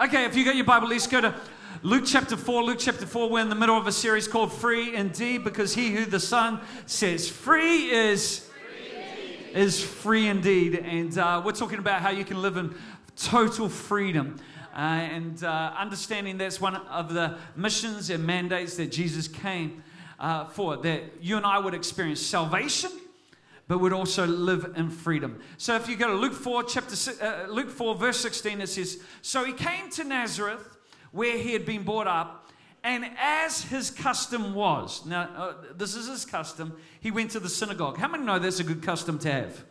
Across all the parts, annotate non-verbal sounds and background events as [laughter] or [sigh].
Okay, if you got your Bible, let's go to Luke chapter 4. Luke chapter 4, we're in the middle of a series called Free Indeed because he who the Son says free is free is free indeed. And uh, we're talking about how you can live in total freedom. Uh, and uh, understanding that's one of the missions and mandates that Jesus came uh, for, that you and I would experience salvation but would also live in freedom. So if you go to Luke 4, chapter uh, Luke 4, verse 16, it says, So he came to Nazareth, where he had been brought up, and as his custom was, now uh, this is his custom, he went to the synagogue. How many know that's a good custom to have?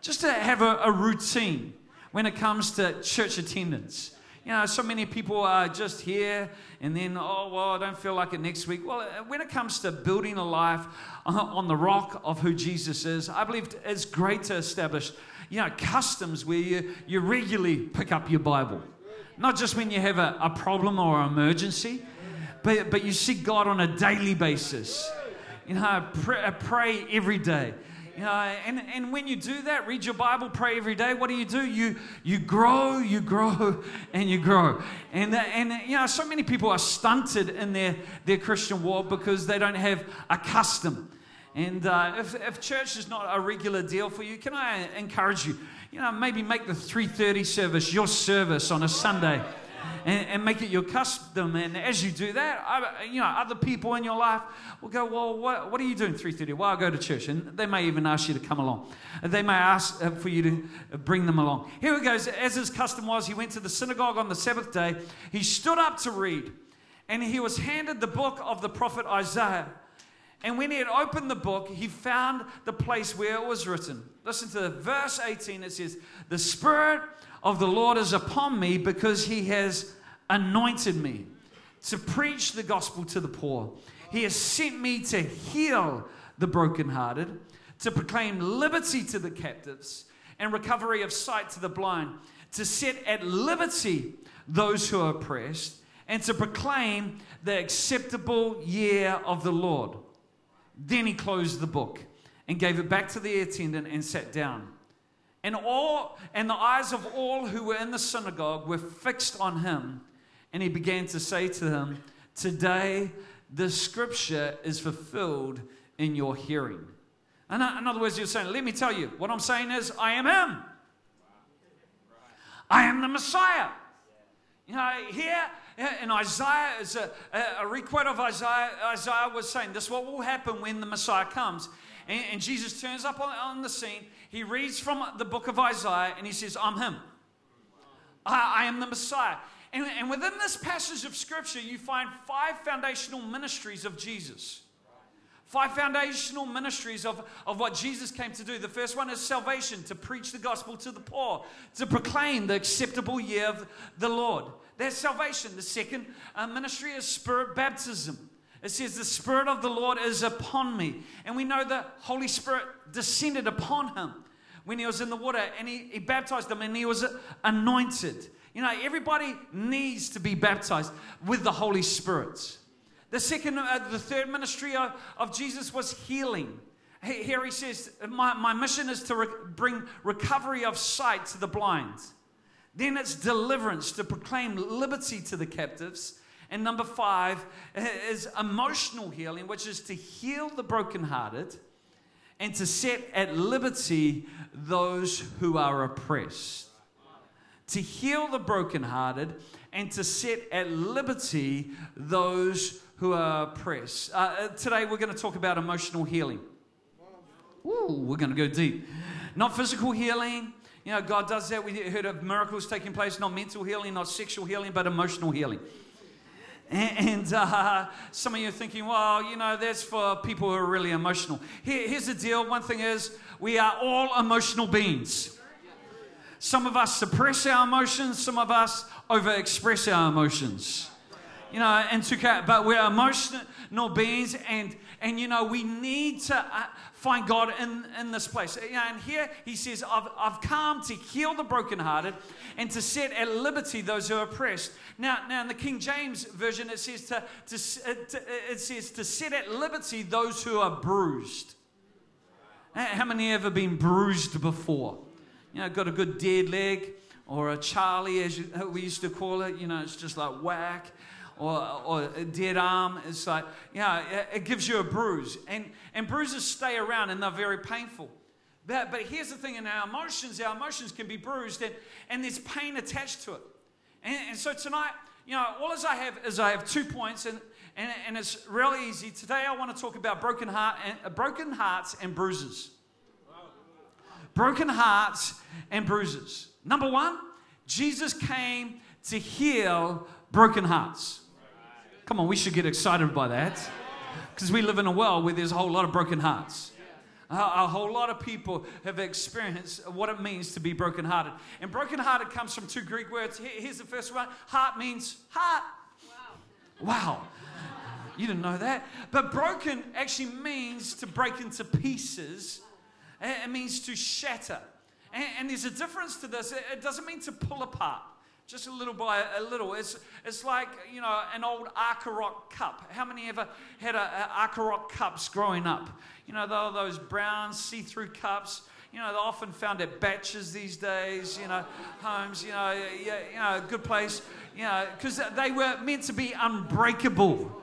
Just to have a, a routine when it comes to church attendance. You know, so many people are just here and then, oh, well, I don't feel like it next week. Well, when it comes to building a life on the rock of who Jesus is, I believe it's great to establish, you know, customs where you, you regularly pick up your Bible. Not just when you have a, a problem or an emergency, but, but you seek God on a daily basis. You know, pray, pray every day. You know, and, and when you do that, read your Bible, pray every day, what do you do? You, you grow, you grow, [laughs] and you grow. And, uh, and, uh, you know, so many people are stunted in their, their Christian walk because they don't have a custom. And uh, if, if church is not a regular deal for you, can I encourage you? You know, maybe make the 3.30 service your service on a Sunday and, and make it your custom. And as you do that, I, you know, other people in your life will go, well, what, what are you doing 3.30? Well, I go to church. And they may even ask you to come along. They may ask uh, for you to bring them along. Here it goes. As his custom was, he went to the synagogue on the Sabbath day. He stood up to read. And he was handed the book of the prophet Isaiah. And when he had opened the book, he found the place where it was written. Listen to verse 18. It says, The Spirit of the Lord is upon me because he has anointed me to preach the gospel to the poor. He has sent me to heal the brokenhearted, to proclaim liberty to the captives and recovery of sight to the blind, to set at liberty those who are oppressed, and to proclaim the acceptable year of the Lord. Then he closed the book and gave it back to the attendant and sat down. And all and the eyes of all who were in the synagogue were fixed on him, and he began to say to them, Today the scripture is fulfilled in your hearing. In other words, you're saying, Let me tell you, what I'm saying is, I am him. I am the Messiah. You know, here in Isaiah is a, a, requote of Isaiah. Isaiah was saying, This is what will happen when the Messiah comes. And, and Jesus turns up on, on, the scene. He reads from the book of Isaiah and he says, I'm him. I, I am the Messiah. And, and within this passage of scripture, you find five foundational ministries of Jesus. Five foundational ministries of, of what Jesus came to do. The first one is salvation, to preach the gospel to the poor, to proclaim the acceptable year of the Lord. That's salvation. The second uh, ministry is spirit baptism. It says, The Spirit of the Lord is upon me. And we know the Holy Spirit descended upon him when he was in the water and he, he baptized them and he was anointed. You know, everybody needs to be baptized with the Holy Spirit. The second, uh, the third ministry of, of Jesus was healing. Here he says, My, my mission is to re- bring recovery of sight to the blind. Then it's deliverance, to proclaim liberty to the captives. And number five is emotional healing, which is to heal the brokenhearted and to set at liberty those who are oppressed. To heal the brokenhearted and to set at liberty those who are oppressed. Uh, uh today, we're going to talk about emotional healing. Ooh, we're going to go deep. Not physical healing. You know, God does that. We heard of miracles taking place, not mental healing, not sexual healing, but emotional healing. And uh, some of you are thinking, well, you know, that's for people who are really emotional. Here, here's the deal one thing is, we are all emotional beings. Some of us suppress our emotions, some of us overexpress our emotions. You know, and to, but we're emotional beings, and and you know, we need to uh, find God in, in this place. And here he says, I've, I've come to heal the brokenhearted and to set at liberty those who are oppressed. Now, now in the King James Version, it says to, to, to it says to set at liberty those who are bruised. How many ever been bruised before? You know, got a good dead leg, or a Charlie, as we used to call it. You know, it's just like whack. Or, or a dead arm. It's like, you know, it gives you a bruise. And, and bruises stay around and they're very painful. But, but here's the thing in our emotions, our emotions can be bruised and, and there's pain attached to it. And, and so tonight, you know, all as I have is I have two points, and, and, and it's really easy. Today I want to talk about broken, heart and, uh, broken hearts and bruises. Broken hearts and bruises. Number one, Jesus came to heal broken hearts. Come on, we should get excited by that because we live in a world where there's a whole lot of broken hearts. A, whole lot of people have experienced what it means to be brokenhearted. And brokenhearted comes from two Greek words. Here's the first one heart means heart. Wow. Wow. You didn't know that. But broken actually means to break into pieces, it means to shatter. And, and there's a difference to this. It doesn't mean to pull apart just a little by a little. It's, it's like, you know, an old Arcoroc cup. How many ever had a, a cups growing up? You know, those brown see-through cups. You know, they're often found at batches these days, you know, homes, you know, yeah, you know, good place, you know, because they were meant to be unbreakable.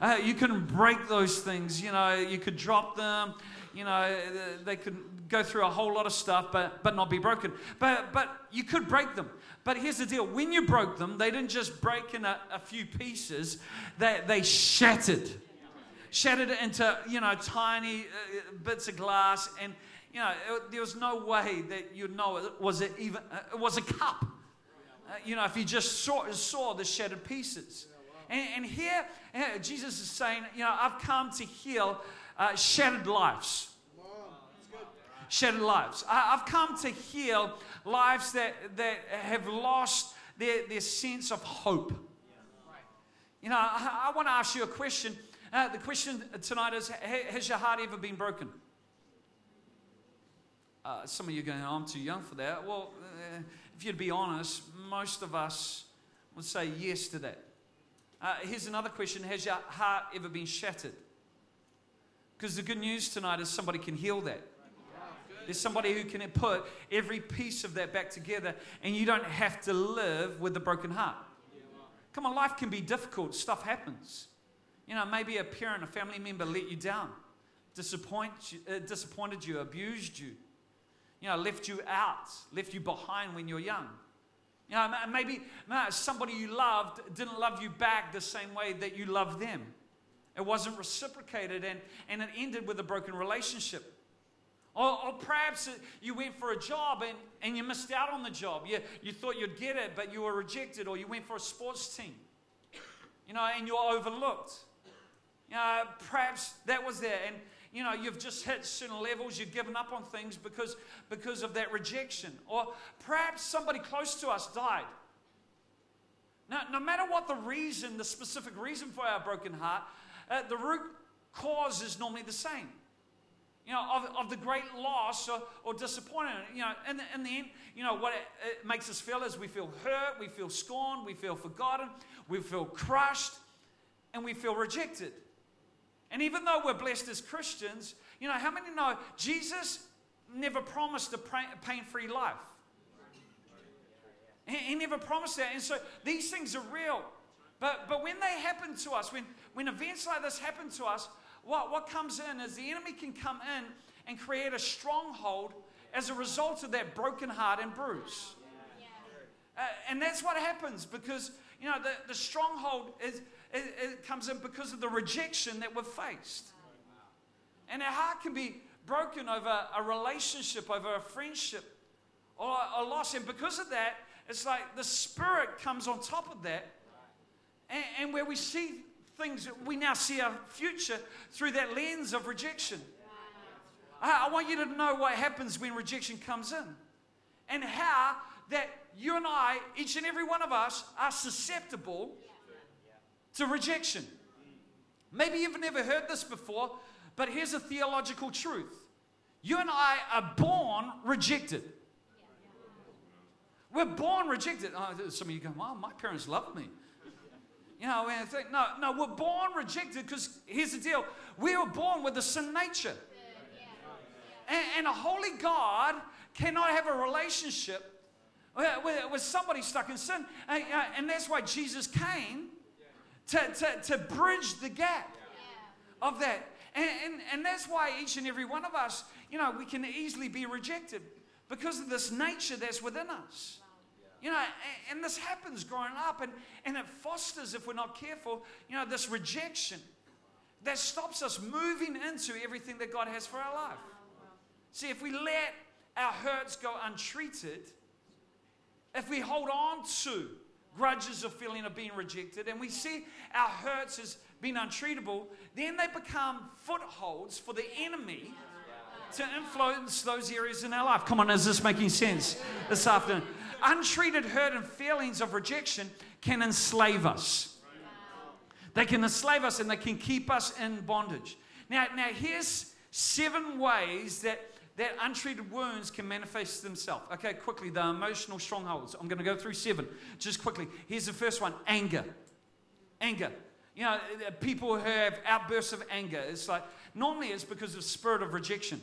Uh, you can break those things, you know, you could drop them, you know, they could go through a whole lot of stuff, but, but not be broken. But, but you could break them. But here's the deal when you broke them, they didn't just break in a, a few pieces, they, they shattered. Shattered it into, you know, tiny uh, bits of glass. And, you know, it, there was no way that you'd know it was it even, uh, it was a cup. Uh, you know, if you just saw, saw the shattered pieces. And, and here, Jesus is saying, you know, I've come to heal uh, shattered lives. Shattered lives. I've come to heal lives that, that have lost their, their sense of hope. You know, I, I want to ask you a question. Uh, the question tonight is Has your heart ever been broken? Uh, some of you are going, oh, I'm too young for that. Well, uh, if you'd be honest, most of us would say yes to that. Uh, here's another question Has your heart ever been shattered? Because the good news tonight is somebody can heal that. There's somebody who can put every piece of that back together, and you don't have to live with a broken heart. Come on, life can be difficult. Stuff happens. You know, maybe a parent, a family member let you down, disappoint uh, disappointed you, abused you, you know, left you out, left you behind when you're young. You know, maybe somebody you loved didn't love you back the same way that you loved them. It wasn't reciprocated and, and it ended with a broken relationship. Or, or, perhaps you went for a job and, and you missed out on the job. You, you thought you'd get it, but you were rejected. Or you went for a sports team, you know, and you were overlooked. You know, perhaps that was there. And, you know, you've just hit certain levels, you've given up on things because, because of that rejection. Or perhaps somebody close to us died. Now, no matter what the reason, the specific reason for our broken heart, uh, the root cause is normally the same you know, of, of the great loss or, or disappointment. You know, in the, in the end, you know, what it, it makes us feel is we feel hurt, we feel scorned, we feel forgotten, we feel crushed, and we feel rejected. And even though we're blessed as Christians, you know, how many know Jesus never promised a pain free life? He, he never promised that. And so these things are real. But, but when they happen to us, when, when events like this happen to us, what, what comes in is the enemy can come in and create a stronghold as a result of that broken heart and bruise. Uh, and that's what happens because, you know, the, the stronghold is, it, it comes in because of the rejection that we've faced. And our heart can be broken over a relationship, over a friendship, or a loss. And because of that, it's like the Spirit comes on top of that. And, and where we see things, we now see our future through that lens of rejection. I, I want you to know what happens when rejection comes in and how that you and I, each and every one of us, are susceptible to rejection. Maybe you've never heard this before, but here's a theological truth. You and I are born rejected. We're born rejected. Oh, some of you go, well, my parents loved me. You know, and think, no, no, we're born rejected because here's the deal we were born with a sin nature. And, and a holy God cannot have a relationship with somebody stuck in sin? Uh, and that's why Jesus came to, to, to bridge the gap of that. And, and, and that's why each and every one of us, you know, we can easily be rejected because of this nature that's within us. You know, and this happens growing up, and, and it fosters, if we're not careful, you know, this rejection that stops us moving into everything that God has for our life. See, if we let our hurts go untreated, if we hold on to grudges of feeling of being rejected, and we see our hurts as being untreatable, then they become footholds for the enemy to influence those areas in our life. Come on, is this making sense this afternoon? Untreated hurt and feelings of rejection can enslave us. They can enslave us and they can keep us in bondage. Now, now here's seven ways that, that untreated wounds can manifest themselves. Okay, quickly, the emotional strongholds. I'm going to go through seven just quickly. Here's the first one anger. Anger. You know, people who have outbursts of anger, it's like normally it's because of spirit of rejection.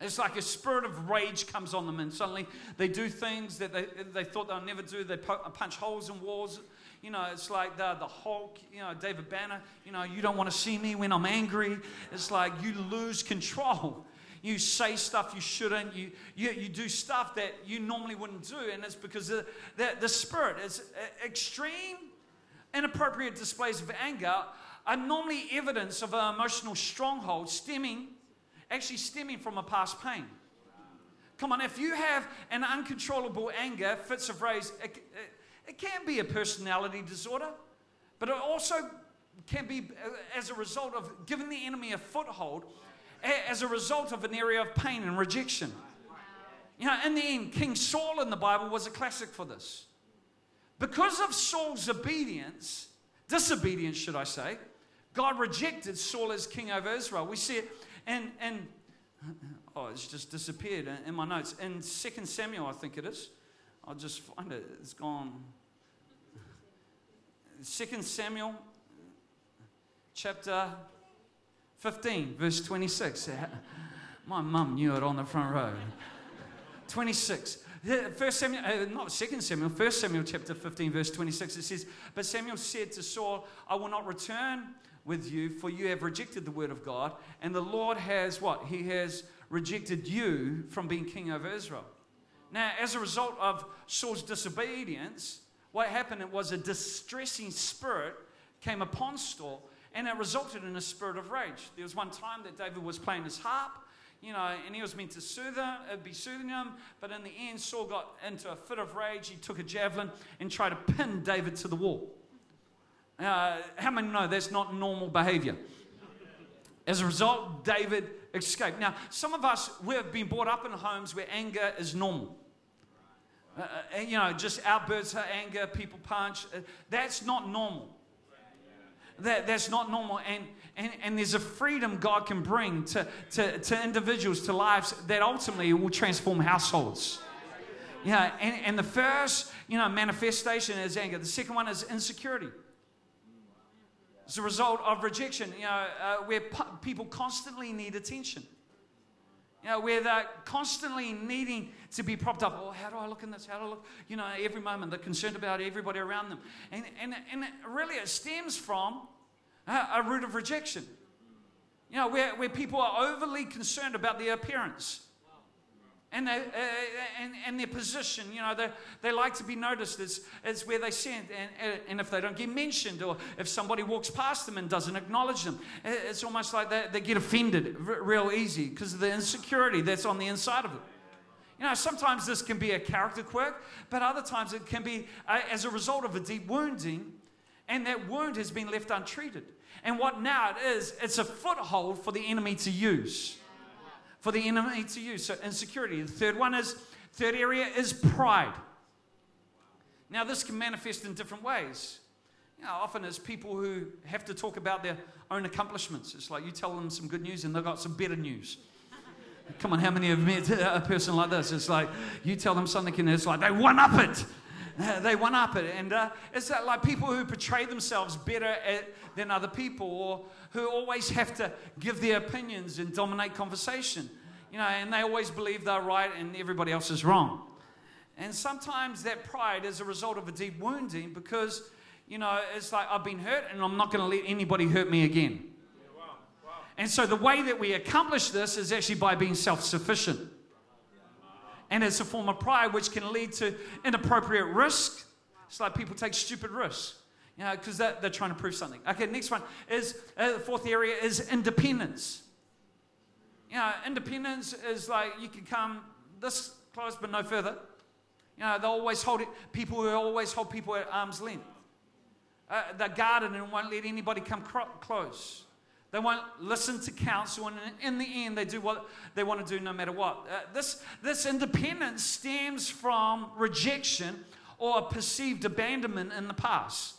It's like a spirit of rage comes on them, and suddenly they do things that they, they thought they'll never do. They punch holes in walls. You know, it's like the, the Hulk, you know, David Banner. You know, you don't want to see me when I'm angry. It's like you lose control. You say stuff you shouldn't. You, you, you do stuff that you normally wouldn't do, and it's because the, the, the spirit is uh, extreme, inappropriate displays of anger are normally evidence of an emotional stronghold stemming actually stemming from a past pain. Come on, if you have an uncontrollable anger, fits of rage, it, it, it can be a personality disorder, but it also can be uh, as a result of giving the enemy a foothold, as a result of an area of pain and rejection. You know, in the end, King Saul in the Bible was a classic for this. Because of Saul's obedience, disobedience, should I say, God rejected Saul as king over Israel. We see it and, and oh, it's just disappeared in my notes. In 2 Samuel, I think it is. I'll just find it. It's gone. 2 Samuel, chapter 15, verse 26. [laughs] My mum knew it on the front row. 26. First Samuel, uh, not Second Samuel, First Samuel chapter 15, verse 26, it says, But Samuel said to Saul, I will not return with you, for you have rejected the word of God, and the Lord has what? He has rejected you from being king over Israel. Now, as a result of Saul's disobedience, what happened it was a distressing spirit came upon Saul, and it resulted in a spirit of rage. There was one time that David was playing his harp, you know, and he was meant to soothe him, uh, be soothing him, but in the end, Saul got into a fit of rage. He took a javelin and tried to pin David to the wall. Uh, how many know that's not normal behavior? As a result, David escaped. Now, some of us, we've been brought up in homes where anger is normal. Uh, uh you know, just outbursts of anger, people punch. Uh, that's not normal. That, that's not normal. And, and, and there's a freedom God can bring to, to, to individuals, to lives that ultimately will transform households. Yeah, and, and the first, you know, manifestation is anger. The second one is insecurity. It's a result of rejection, you know, uh, where people constantly need attention. You know, where they're constantly needing to be propped up. Oh, how do I look in this? How do I look? You know, every moment they're concerned about everybody around them. And, and, and really it stems from a, a root of rejection. You know, where, where people are overly concerned about their appearance and, they, uh, and, and their position. You know, they, they like to be noticed as, as where they stand. And, and if they don't get mentioned, or if somebody walks past them and doesn't acknowledge them, it's almost like they, they get offended real easy because of the insecurity that's on the inside of them. You know, sometimes this can be a character quirk, but other times it can be uh, as a result of a deep wounding, and that wound has been left untreated. And what now it is, it's a foothold for the enemy to use for the enemy to use. So insecurity. The third one is, third area is pride. Now, this can manifest in different ways. You know, often it's people who have to talk about their own accomplishments. It's like you tell them some good news and they've got some better news. Come on, how many have [laughs] met a person like this? It's like you tell them something and it's like they one up it. [laughs] they one up it. And uh, it's like people who portray themselves better at, than other people or who always have to give their opinions and dominate conversation. You know, and they always believe they're right and everybody else is wrong. And sometimes that pride is a result of a deep wounding because, you know, it's like I've been hurt and I'm not going to let anybody hurt me again. And so the way that we accomplish this is actually by being self sufficient. And it's a form of pride which can lead to inappropriate risk. It's like people take stupid risks, you know, because they're, trying to prove something. Okay, next one is uh, the fourth area is independence. You know, independence is like you can come this close but no further. You know, they always hold it, people who always hold people at arm's length. Uh, they're guarded and won't let anybody come cro- close. They won't listen to counsel, and in the end, they do what they want to do no matter what. Uh, this, this independence stems from rejection or perceived abandonment in the past.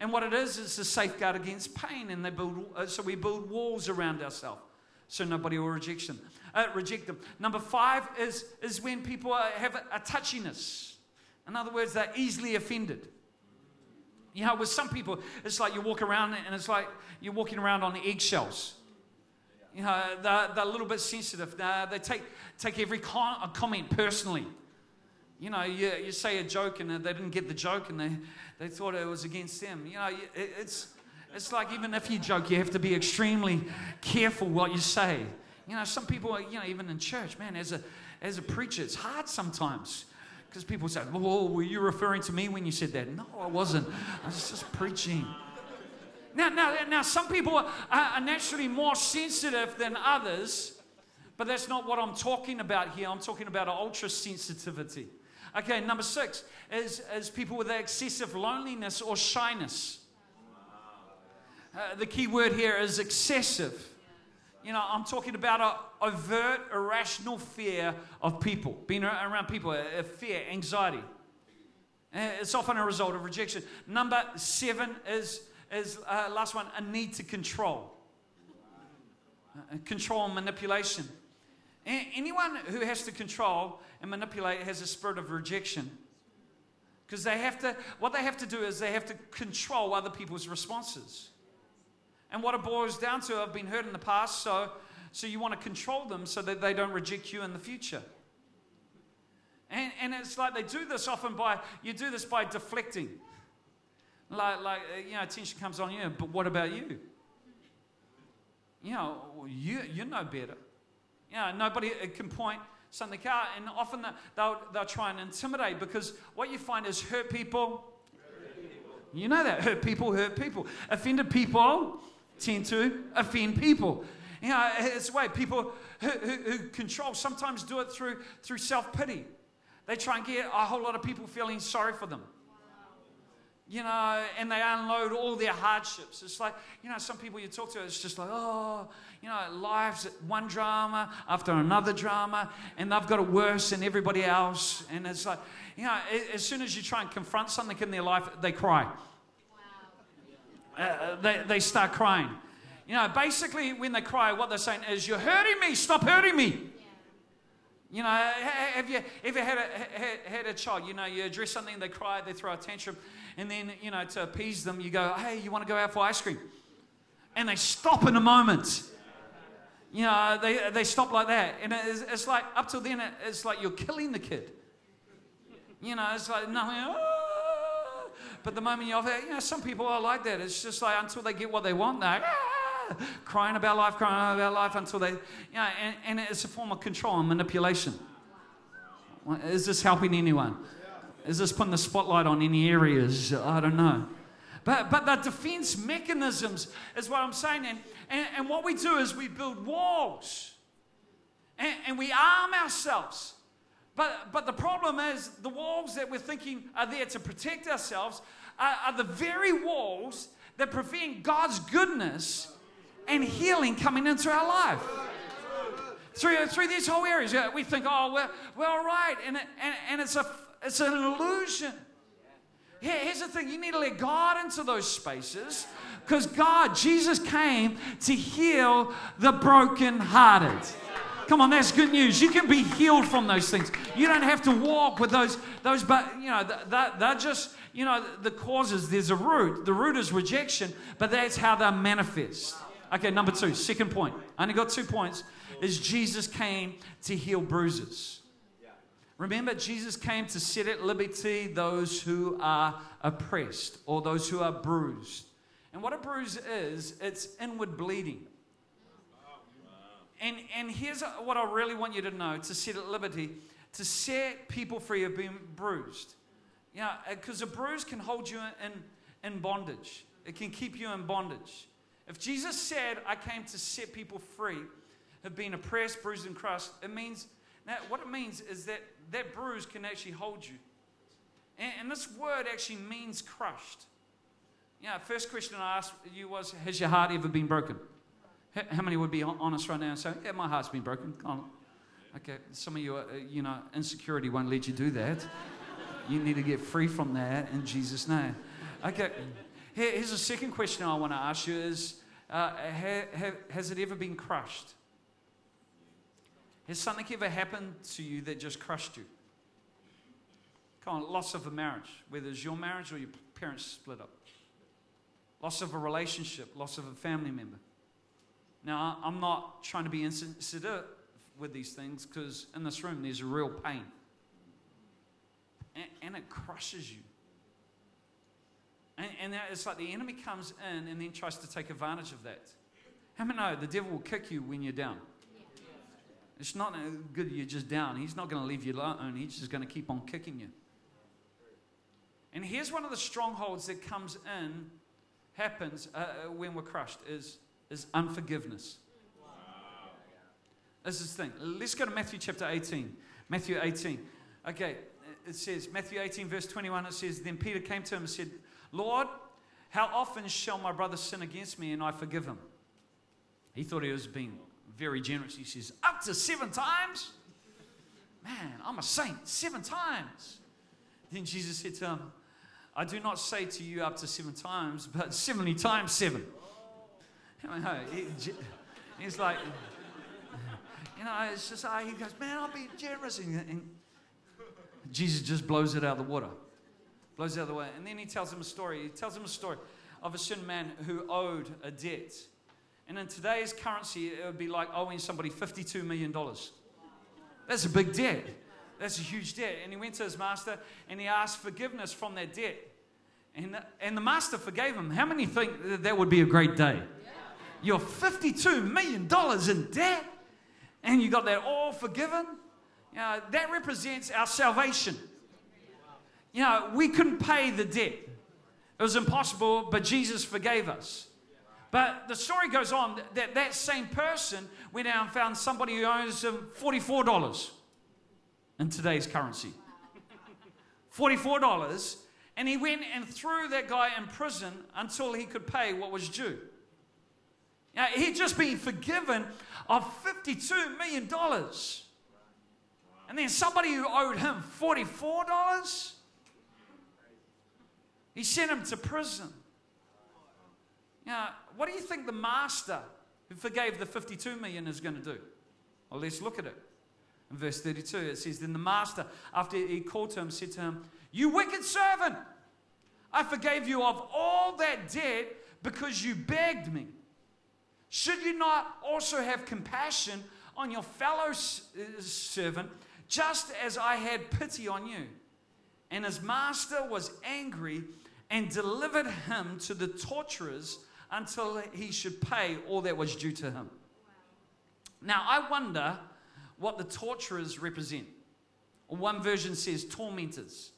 And what it is, is a safeguard against pain, and they build, uh, so we build walls around ourselves so nobody will rejection, uh, reject them. Number five is, is when people have a, a touchiness. In other words, they're easily offended. You know, with some people, it's like you walk around and it's like you're walking around on eggshells. You know, they're, they're a little bit sensitive. They're, they take, take every con- comment personally. You know, you, you say a joke and they didn't get the joke and they, they thought it was against them. You know, it, it's, it's like even if you joke, you have to be extremely careful what you say. You know, some people, you know, even in church, man, as a, as a preacher, it's hard sometimes because people say, "Oh, were you referring to me when you said that?" No, I wasn't. I was just preaching. Now, now, now, some people are, are naturally more sensitive than others, but that's not what I'm talking about here. I'm talking about ultra sensitivity. Okay, number six is, is people with excessive loneliness or shyness. Uh, the key word here is excessive. You know, I'm talking about a overt, irrational fear of people, being around people, a fear, anxiety. Uh, it's often a result of rejection. Number seven is, is uh, last one, a need to control. Uh, control and manipulation. anyone who has to control and manipulate has a spirit of rejection. Because they have to, what they have to do is they have to control other people's responses. And what it boils down to, I've been hurt in the past, so, so you want to control them so that they don't reject you in the future. And, and it's like they do this often by, you do this by deflecting. Like, like uh, you know, attention comes on you, but what about you? You know, you, you know better. You know, nobody uh, can point something out, and often they'll, they'll try and intimidate because what you find is hurt people. Hurt people. You know that. Hurt people hurt people. Offended people tend to offend people. You know, it's the way people who, who, who control sometimes do it through, through self pity. They try and get a whole lot of people feeling sorry for them. You know, and they unload all their hardships. It's like, you know, some people you talk to, it's just like, oh, you know, life's one drama after another drama, and they've got it worse than everybody else. And it's like, you know, as soon as you try and confront something in their life, they cry uh, they, they start crying. You know, basically, when they cry, what they're saying is, You're hurting me, stop hurting me. You know, have you ever had a, had a child? You know, you address something, they cry, they throw a tantrum, and then, you know, to appease them, you go, Hey, you want to go out for ice cream? And they stop in a moment. You know, they, they stop like that. And it's, it's like, up till then, it's like you're killing the kid. You know, it's like nothing. Oh, but the moment you offer, you know, some people are like that. It's just like until they get what they want, they're ah, crying about life, crying about life until they, you know, and, and it's a form of control and manipulation. Is this helping anyone? Is this putting the spotlight on any areas? I don't know. But, but the defense mechanisms is what I'm saying. And, and, and what we do is we build walls and, and we arm ourselves but, but the problem is, the walls that we're thinking are there to protect ourselves are, are the very walls that prevent God's goodness and healing coming into our life. Through, through these whole areas, we think, oh, we're, we're all right. And, and, and it's, a, it's an illusion. Here's the thing you need to let God into those spaces because God, Jesus came to heal the brokenhearted. Come on, that's good news. You can be healed from those things. You don't have to walk with those, those but you know, that, that just, you know, the causes, there's a root. The root is rejection, but that's how they manifest. Okay, number two, second point. I only got two points. Is Jesus came to heal bruises. Remember, Jesus came to set at liberty those who are oppressed or those who are bruised. And what a bruise is, it's inward bleeding. And, and here's what I really want you to know to set at liberty, to set people free of being bruised. Yeah, uh, because a bruise can hold you in, in bondage, it can keep you in bondage. If Jesus said, I came to set people free, have been oppressed, bruised, and crushed, it means, now what it means is that that bruise can actually hold you. And, and this word actually means crushed. Yeah, first question I asked you was, has your heart ever been broken? How many would be honest right now and say, yeah, my heart's been broken? Okay, some of you, are, you know, insecurity won't let you do that. You need to get free from that in Jesus' name. Okay, here's a second question I want to ask you is, uh, has it ever been crushed? Has something ever happened to you that just crushed you? Come on, loss of a marriage, whether it's your marriage or your parents split up. Loss of a relationship, loss of a family member. Now, I'm not trying to be insensitive with these things because in this room there's real pain. And, and it crushes you. And, and it's like the enemy comes in and then tries to take advantage of that. How many know the devil will kick you when you're down? It's not good you're just down. He's not going to leave you alone. He's just going to keep on kicking you. And here's one of the strongholds that comes in, happens uh, uh when we're crushed, is, is unforgiveness. Wow. This is the thing. Let's go to Matthew chapter 18. Matthew 18. Okay, it says, Matthew 18, verse 21, it says, Then Peter came to him and said, Lord, how often shall my brother sin against me and I forgive him? He thought he was being very generous. He says, Up to seven times? Man, I'm a saint. Seven times. Then Jesus said to him, I do not say to you up to seven times, but 70 times seven. He's like, you know, it's just, uh, he goes, man, I'll be generous. And, Jesus just blows it out of the water, blows it out of the way. And then he tells him a story. He tells him a story of a certain man who owed a debt. And in today's currency, it would be like owing somebody $52 million. That's a big debt. That's a huge debt. And he went to his master and he asked forgiveness from that debt. And the, and the master forgave him. How many think that, that would be a great day? You're $52 million in debt and you got that all forgiven. You know, that represents our salvation. You know, we couldn't pay the debt. It was impossible, but Jesus forgave us. But the story goes on that that same person went out and found somebody who owes him $44 in today's currency. $44. And he went and threw that guy in prison until he could pay what was due. Now, he'd just been forgiven of $52 million. And then somebody who owed him $44, he sent him to prison. Now, what do you think the master who forgave the 52 million is going to do? Well, let's look at it. In verse 32, it says, Then the master, after he called to him, said to him, You wicked servant, I forgave you of all that debt because you begged me. Should you not also have compassion on your fellow uh, servant, just as I had pity on you? And his master was angry and delivered him to the torturers until he should pay all that was due to him. Now, I wonder what the torturers represent. One version says tormentors.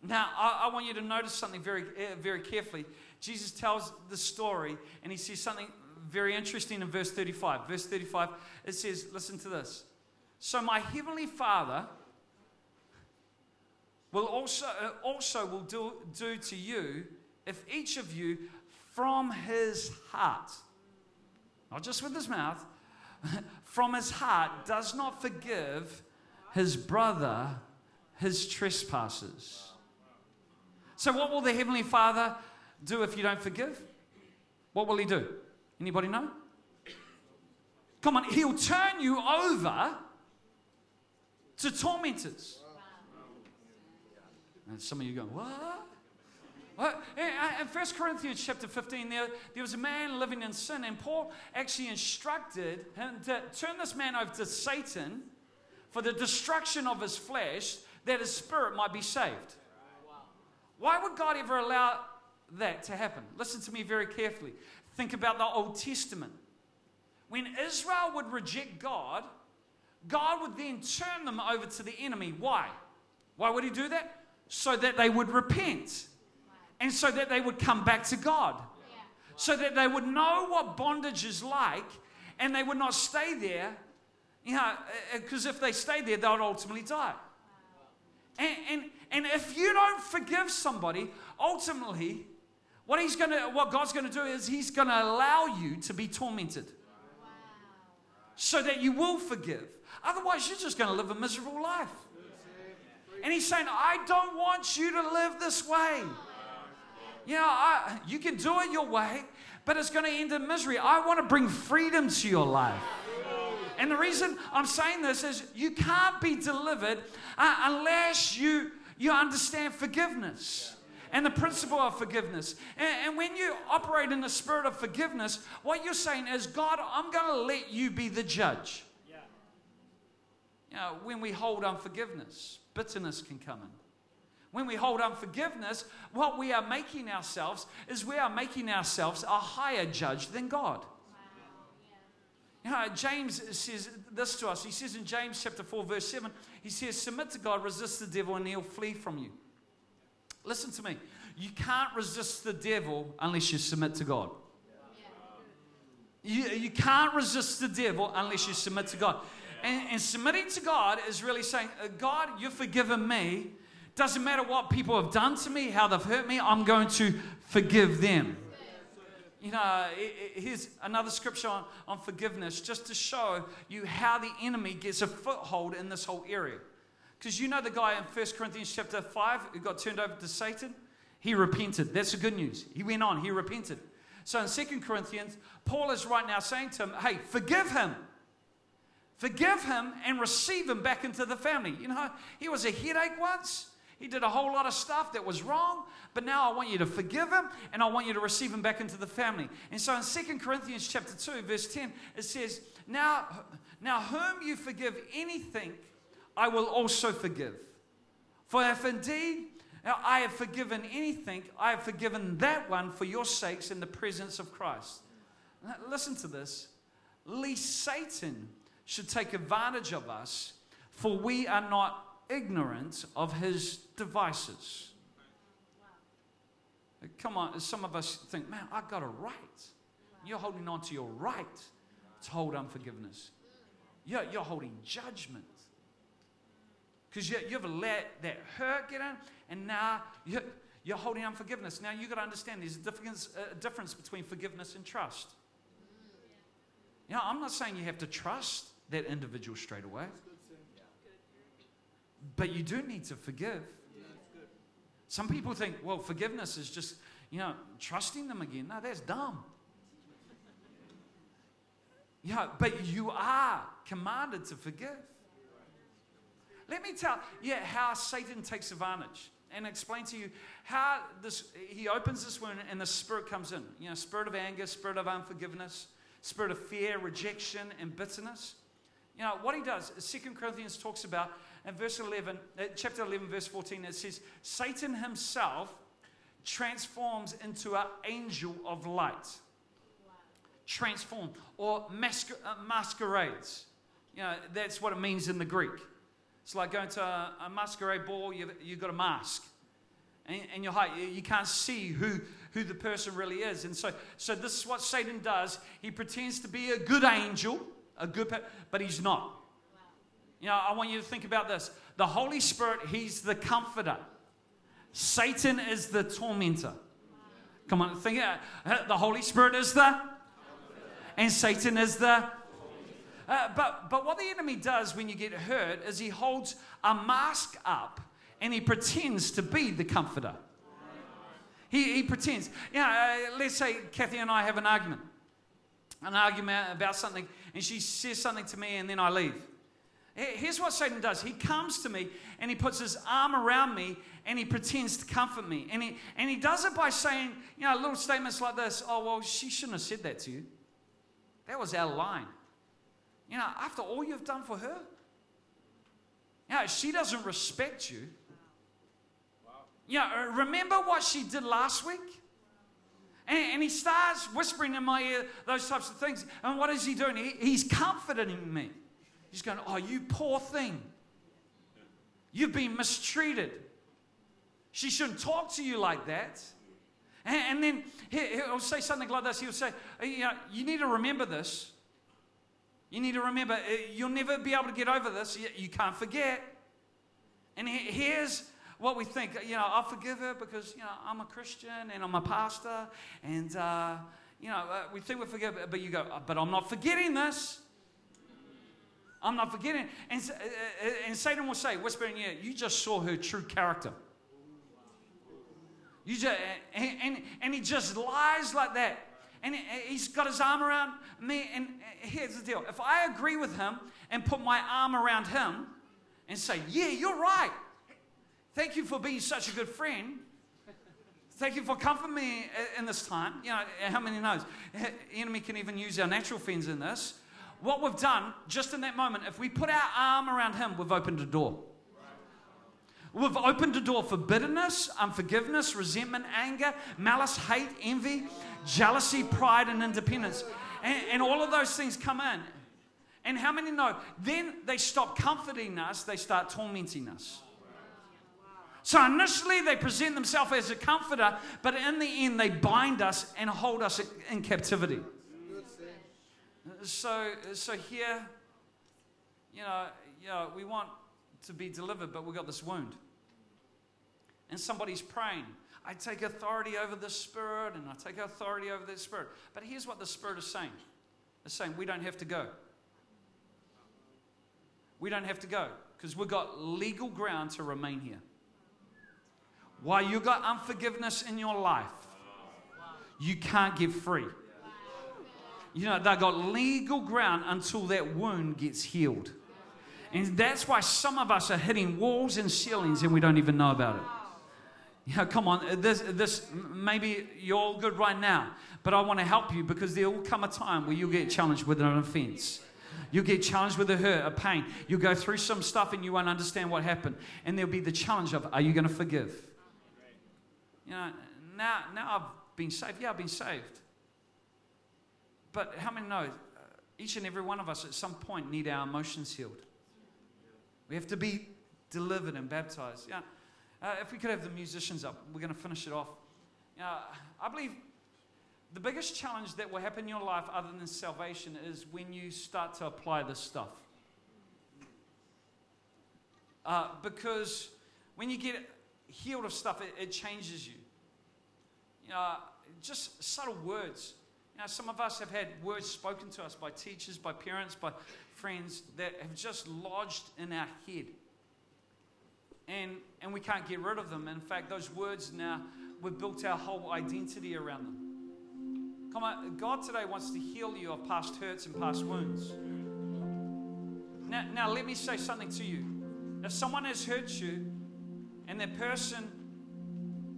Now, I, I, want you to notice something very, uh, very carefully. Jesus tells the story, and he says something very interesting in verse 35. Verse 35, it says, Listen to this. So, my heavenly Father will also, uh, also will do, do to you if each of you from his heart, not just with his mouth, [laughs] from his heart does not forgive his brother his trespasses. So, what will the Heavenly Father do if you don't forgive? What will He do? Anybody know? Come on, He'll turn you over to tormentors. And some of you going, What? Well, in uh, 1 Corinthians chapter 15, there, there was a man living in sin, and Paul actually instructed him to turn this man over to Satan for the destruction of his flesh, that his spirit might be saved. Why would God ever allow that to happen? Listen to me very carefully. Think about the Old Testament. When Israel would reject God, God would then turn them over to the enemy. Why? Why would he do that? So that they would repent and so that they would come back to God. So that they would know what bondage is like and they would not stay there. You know, uh, uh, because if they stayed there, they would ultimately die. And, and, and if you don't forgive somebody, ultimately, what he's gonna, what God's gonna do is He's gonna allow you to be tormented, so that you will forgive. Otherwise, you're just gonna live a miserable life. And He's saying, I don't want you to live this way. You know, I, you can do it your way, but it's going to end in misery. I want to bring freedom to your life. And the reason I'm saying this is you can't be delivered uh, unless you, you understand forgiveness and the principle of forgiveness. And, and, when you operate in the spirit of forgiveness, what you're saying is, God, I'm going to let you be the judge. Yeah. You know, when we hold unforgiveness, bitterness can come in. When we hold unforgiveness, what we are making ourselves is we are making ourselves a higher judge than God. You know, James says this to us. He says in James chapter 4, verse 7, he says, Submit to God, resist the devil, and he'll flee from you. Listen to me. You can't resist the devil unless you submit to God. You, you can't resist the devil unless you submit to God. And, and submitting to God is really saying, uh, God, you've forgiven me. Doesn't matter what people have done to me, how they've hurt me, I'm going to forgive them. You know, here's another scripture on, on forgiveness just to show you how the enemy gets a foothold in this whole area. Because you know the guy in 1 Corinthians chapter 5 who got turned over to Satan? He repented. That's the good news. He went on, he repented. So in 2 Corinthians, Paul is right now saying to him, hey, forgive him. Forgive him and receive him back into the family. You know, he was a headache once. He did a whole lot of stuff that was wrong, but now I want you to forgive him and I want you to receive him back into the family. And so in 2 Corinthians chapter 2, verse 10, it says, Now, now whom you forgive anything, I will also forgive. For if indeed I have forgiven anything, I have forgiven that one for your sakes in the presence of Christ. Listen to this. Least Satan should take advantage of us, for we are not ignorant of his devices. Come on, some of us think, man, I got a right. You're holding on to your right to hold unforgiveness. You're, you're holding judgment. Because you, you've let that hurt get in, and now you're, you're holding unforgiveness. Now you've got to understand there's a difference, a difference between forgiveness and trust. You know, I'm not saying you have to trust that individual straight away. But you do need to forgive. Some people think, well, forgiveness is just, you know, trusting them again. No, that's dumb. Yeah, but you are commanded to forgive. Let me tell you how Satan takes advantage and explain to you how this he opens this wound and the spirit comes in. You know, spirit of anger, spirit of unforgiveness, spirit of fear, rejection, and bitterness. You know, what he does, Second Corinthians talks about in verse 11, uh, chapter 11, verse 14, it says, Satan himself transforms into an angel of light. Transform or masquer- uh, masquerades. You know, that's what it means in the Greek. It's like going to a, masquerade ball, you've, you've got a mask. And, and you're you can't see who, who the person really is. And so, so this is what Satan does. He pretends to be a good angel, a good, but he's not. You know, I want you to think about this. The Holy Spirit, He's the comforter. Satan is the tormentor. Come on, think it. The Holy Spirit is the, and Satan is the. Uh, but, but what the enemy does when you get hurt is he holds a mask up and he pretends to be the comforter. He, he pretends. You know, uh, let's say Kathy and I have an argument, an argument about something, and she says something to me, and then I leave. Here's what Satan does he comes to me and he puts his arm around me and he pretends to comfort me. And he, and he does it by saying, you know, little statements like this Oh, well, she shouldn't have said that to you. That was our line. You know, after all you've done for her, you know, she doesn't respect you. You know, remember what she did last week? And, and, he starts whispering in my ear those types of things. And what is he doing? He, he's comforting me. He's going, Oh, you poor thing. You've been mistreated. She shouldn't talk to you like that. And, and then he, will say something like this. He'll say, you, know, you need to remember this. You need to remember, uh, you'll never be able to get over this. You, can't forget. And here's what we think. You know, I'll forgive her because, you know, I'm a Christian and I'm a pastor. And, uh, you know, uh, we think we forgive, but you go, but I'm not forgetting this. I'm not forgetting. And, uh, uh, and Satan will say, whispering, yeah, you just saw her true character. You just, and, and, and he just lies like that. And he's got his arm around me. And here's the deal if I agree with him and put my arm around him and say, Yeah, you're right. Thank you for being such a good friend. Thank you for comforting me in this time. You know, how many knows? The enemy can even use our natural friends in this. What we've done, just in that moment, if we put our arm around him, we've opened a door. We've opened a door for bitterness, unforgiveness, resentment, anger, malice, hate, envy, jealousy, pride, and independence. And, and, all of those things come in. And how many know? Then they stop comforting us, they start tormenting us. So initially they present themselves as a comforter, but in the end they bind us and hold us in captivity. So, so here, you know, you know, we want to be delivered, but we've got this wound and somebody's praying, I take authority over the Spirit and I take authority over the Spirit. But here's what the Spirit is saying it's saying we don't have to go. We don't have to go because we've got legal ground to remain here. While you've got unforgiveness in your life, you can't get free. You know, they've got legal ground until that wound gets healed. And that's why some of us are hitting walls and ceilings and we don't even know about it. Yeah, come on. This, this, maybe you're all good right now, but I want to help you because there will come a time where you'll get challenged with an offense. You'll get challenged with a hurt, a pain. You'll go through some stuff and you won't understand what happened. And there'll be the challenge of, are you going to forgive? You know, now, now I've been saved. Yeah, I've been saved. But how many know? Uh, each and every one of us at some point need our emotions healed. We have to be delivered and baptized. Yeah. Uh, if we could have the musicians up, we're going to finish it off. Uh, I believe the biggest challenge that will happen in your life, other than salvation, is when you start to apply this stuff. Uh, because when you get healed of stuff, it, it changes you. You know, just subtle words. You know, some of us have had words spoken to us by teachers, by parents, by friends that have just lodged in our head and, and we can't get rid of them. In fact, those words now, we've built our whole identity around them. Come on, God today wants to heal you of past hurts and past wounds. Now, now let me say something to you. If someone has hurt you, and that person,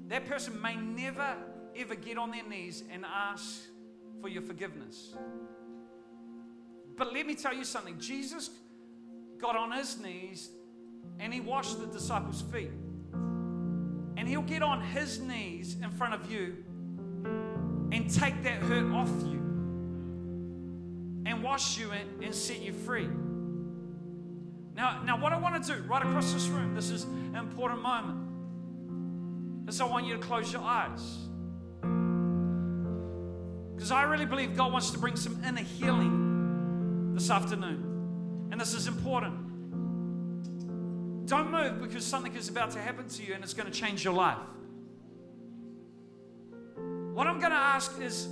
that person may never ever get on their knees and ask for your forgiveness. But let me tell you something. Jesus got on his knees and he washed the disciples' feet. And he'll get on his knees in front of you and take that hurt off you and wash you and, and set you free. Now, now, what I want to do right across this room, this is an important moment, is I want you to close your eyes. Because I really believe God wants to bring some inner healing this afternoon. And this is important. Don't move because something is about to happen to you and it's going to change your life. What I'm going to ask is,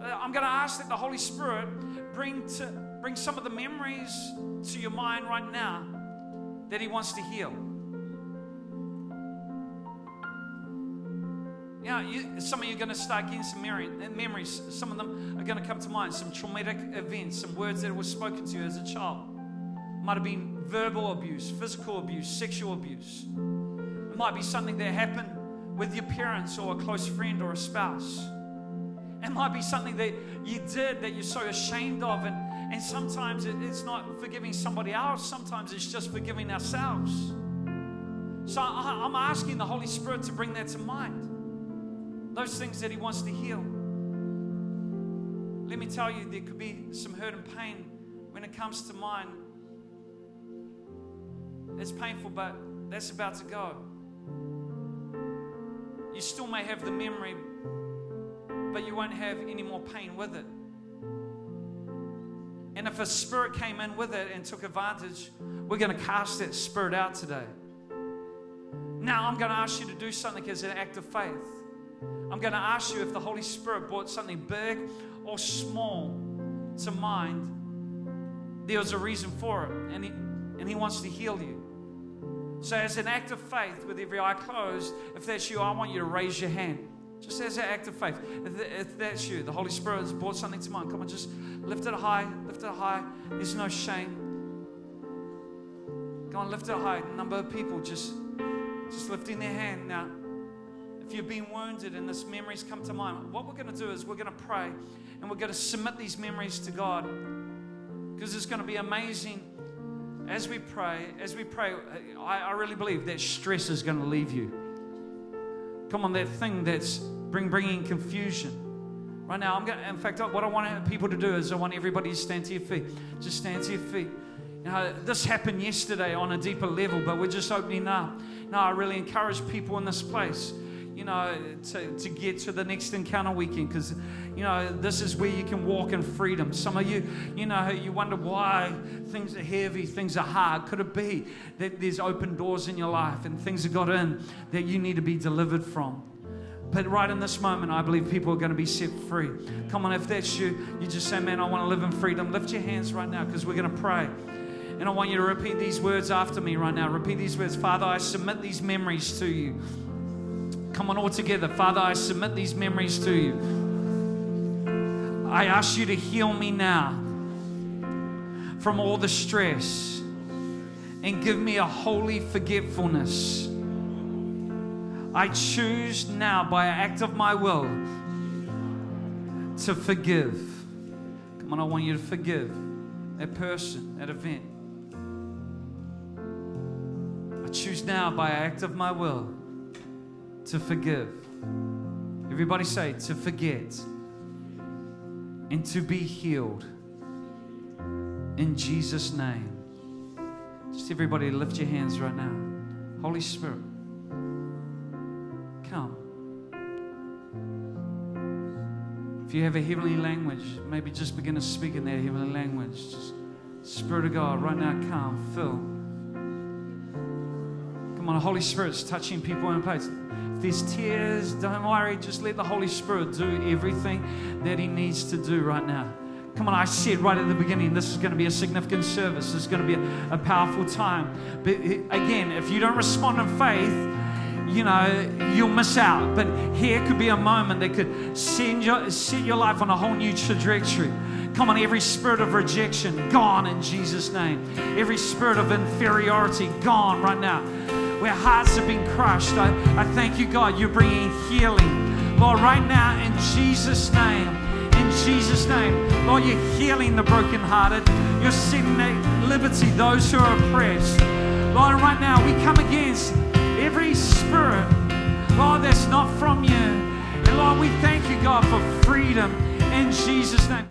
uh, I'm going to ask that the Holy Spirit bring to bring some of the memories to your mind right now that He wants to heal. Yeah, you, some of you are going to start getting some memories. Some of them are going to come to mind. Some traumatic events, some words that were spoken to you as a child. Might have been verbal abuse, physical abuse, sexual abuse. It might be something that happened with your parents or a close friend or a spouse. It might be something that you did that you're so ashamed of, and, And sometimes it- it's not forgiving somebody else, sometimes it's just forgiving ourselves. So I- I'm asking the Holy Spirit to bring that to mind. Those things that He wants to heal. Let me tell you, there could be some hurt and pain when it comes to mind. It's painful, but that's about to go. You still may have the memory, but you won't have any more pain with it. And if a spirit came in with it and took advantage, we're going to cast that spirit out today. Now, I'm going to ask you to do something as an act of faith. I'm going to ask you if the Holy Spirit brought something big or small to mind, there was a reason for it, and He, and he wants to heal you. So, as an act of faith, with every eye closed, if that's you, I want you to raise your hand. Just as an act of faith. If, that's you, the Holy Spirit has brought something to mind. Come on, just lift it high, lift it high. There's no shame. Come on, lift it high. A number of people just, just lifting their hand now. If you've been wounded and this memories come to mind, what we're going to do is we're going to pray and we're going to submit these memories to God because it's going to be amazing as we pray. As we pray, uh, I, I really believe that stress is going to leave you. Come on, that thing that's bring, bringing confusion. Right now, I'm going to, in fact, what I want people to do is I want everybody to stand to your feet. Just stand to your feet. You know, this happened yesterday on a deeper level, but we're just opening up. Now, I really encourage people in this place you know, to, to get to the next encounter weekend because, you know, this is where you can walk in freedom. Some of you, you know, you wonder why things are heavy, things are hard. Could it be that there's open doors in your life and things have got in that you need to be delivered from? But right in this moment, I believe people are going to be set free. Come on, if that's you, you just say, Man, I want to live in freedom. Lift your hands right now because we're going to pray. And I want you to repeat these words after me right now. Repeat these words Father, I submit these memories to you. Come on, all together. Father, I submit these memories to you. I ask you to heal me now from all the stress and give me a holy forgetfulness. I choose now, by an act of my will, to forgive. Come on, I want you to forgive that person, that event. I choose now, by an act of my will, to forgive. Everybody say, to forget and to be healed. In Jesus' name. Just everybody lift your hands right now. Holy Spirit, come. If you have a heavenly language, maybe just begin to speak in that heavenly language. Just, Spirit of God, right now, come, fill. Come on, Holy Spirit's touching people in place. If there's tears, don't worry. Just let the Holy Spirit do everything that He needs to do right now. Come on, I said right at the beginning, this is going to be a significant service. This is going to be a, a powerful time. But eh, again, if you don't respond in faith, you know, you'll miss out. But here could be a moment that could send your, set your life on a whole new trajectory. Come on, every spirit of rejection, gone in Jesus' name. Every spirit of inferiority, gone right now. Where hearts have been crushed, I, I thank you, God, you're bringing healing. Lord, right now, in Jesus' name, in Jesus' name, Lord, you're healing the brokenhearted. You're setting at liberty those who are oppressed. Lord, right now, we come against every spirit, Lord, that's not from you. And Lord, we thank you, God, for freedom in Jesus' name.